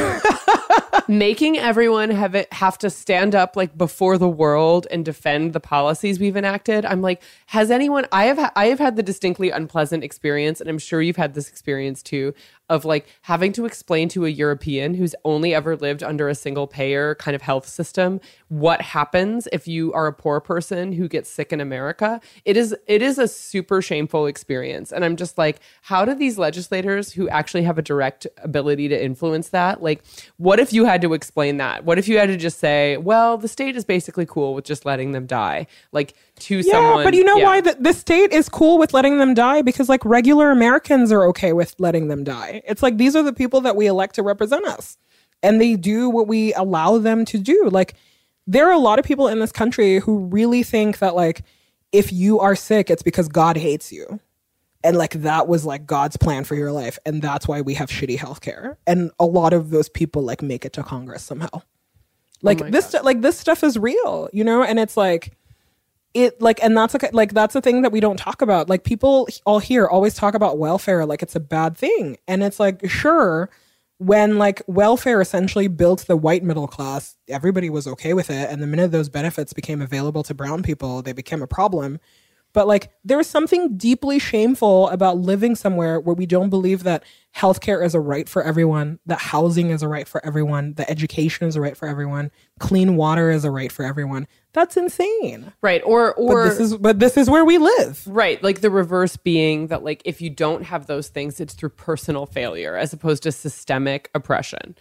making everyone have it have to stand up like before the world and defend the policies we've enacted. I'm like, has anyone? I have I have had the distinctly unpleasant experience, and I'm sure you've had this experience too, of like having to explain to a European who's only ever lived under a single payer kind of health system what happens if you are a poor person who gets sick in America. It is it is a super shameful experience, and I'm just like, how do these legislators who actually have a direct ability to influence that, like, what if you had to explain that? What if you had to just say, well, the state is basically cool with just letting them die, like to Yeah, someone? but you know yeah. why the, the state is cool with letting them die because like regular Americans are okay with letting them die. It's like these are the people that we elect to represent us, and they do what we allow them to do. Like there are a lot of people in this country who really think that like if you are sick, it's because God hates you. And like that was like God's plan for your life. And that's why we have shitty healthcare. And a lot of those people like make it to Congress somehow. Oh like my this, like this stuff is real, you know? And it's like, it like and that's like like that's a thing that we don't talk about. Like people all here always talk about welfare like it's a bad thing. And it's like sure when like welfare essentially built the white middle class everybody was okay with it. And the minute those benefits became available to brown people they became a problem but like there is something deeply shameful about living somewhere where we don't believe that healthcare is a right for everyone, that housing is a right for everyone, that education is a right for everyone, clean water is a right for everyone. That's insane. right? Or or But or this is but this is where we live. Right. Like the reverse being that, like, if you don't have those things, it's through personal failure as opposed to systemic oppression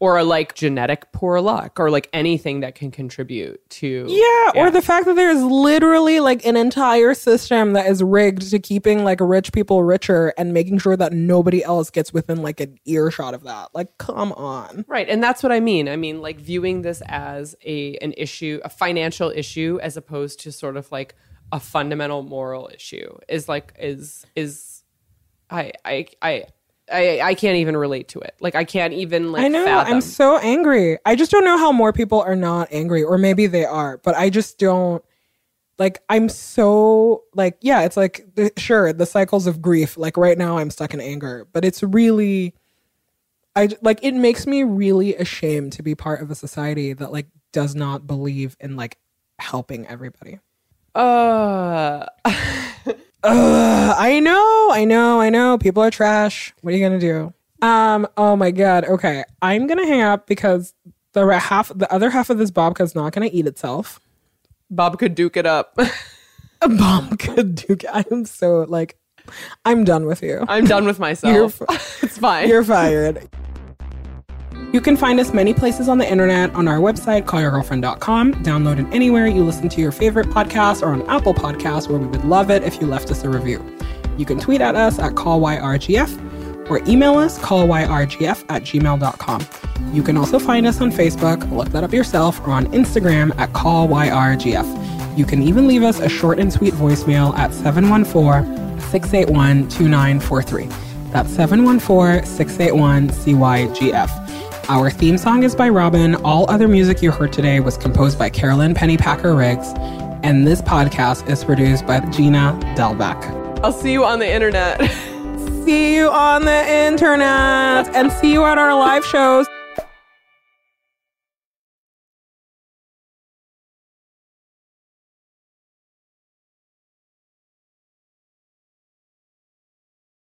or like genetic poor luck or like anything that can contribute to. Yeah, or the fact that there's literally like an entire system that is rigged to keeping like rich people richer and making sure that nobody else gets within like an earshot of that. Like, come on. Right. And that's what I mean. I mean, like viewing this as a an issue, a financial issue, as opposed to sort of like a fundamental moral issue is like is is I I I I, I can't even relate to it. Like I can't even like I know. fathom. I'm so angry. I just don't know how more people are not angry, or maybe they are, but I just don't. Like I'm so like yeah, it's like the, sure the cycles of grief. Like right now I'm stuck in anger, but it's really, I like it makes me really ashamed to be part of a society that like does not believe in like helping everybody. uh Ugh, I know, I know, I know. People are trash. What are you gonna do? Um. Oh my god. Okay, I'm gonna hang up because the re- half, the other half of this babka is not gonna eat itself. Bob could duke it up. A could duke. It. I'm so like, I'm done with you. I'm done with myself. You're it's fine. You're fired. You can find us many places on the internet on our website, callyourgirlfriend.com. Download it anywhere you listen to your favorite podcast or on Apple Podcasts, where we would love it if you left us a review. You can tweet at us at callyrgf or email us callyrgf at gmail.com. You can also find us on Facebook, look that up yourself, or on Instagram at callyrgf. You can even leave us a short and sweet voicemail at 714 681 2943. That's 714 681 CYGF. Our theme song is by Robyn. All other music you heard today was composed by Carolyn Pennypacker Riggs. And this podcast is produced by Gina Delvac. I'll see you on the internet. See you on the internet and see you at our live shows.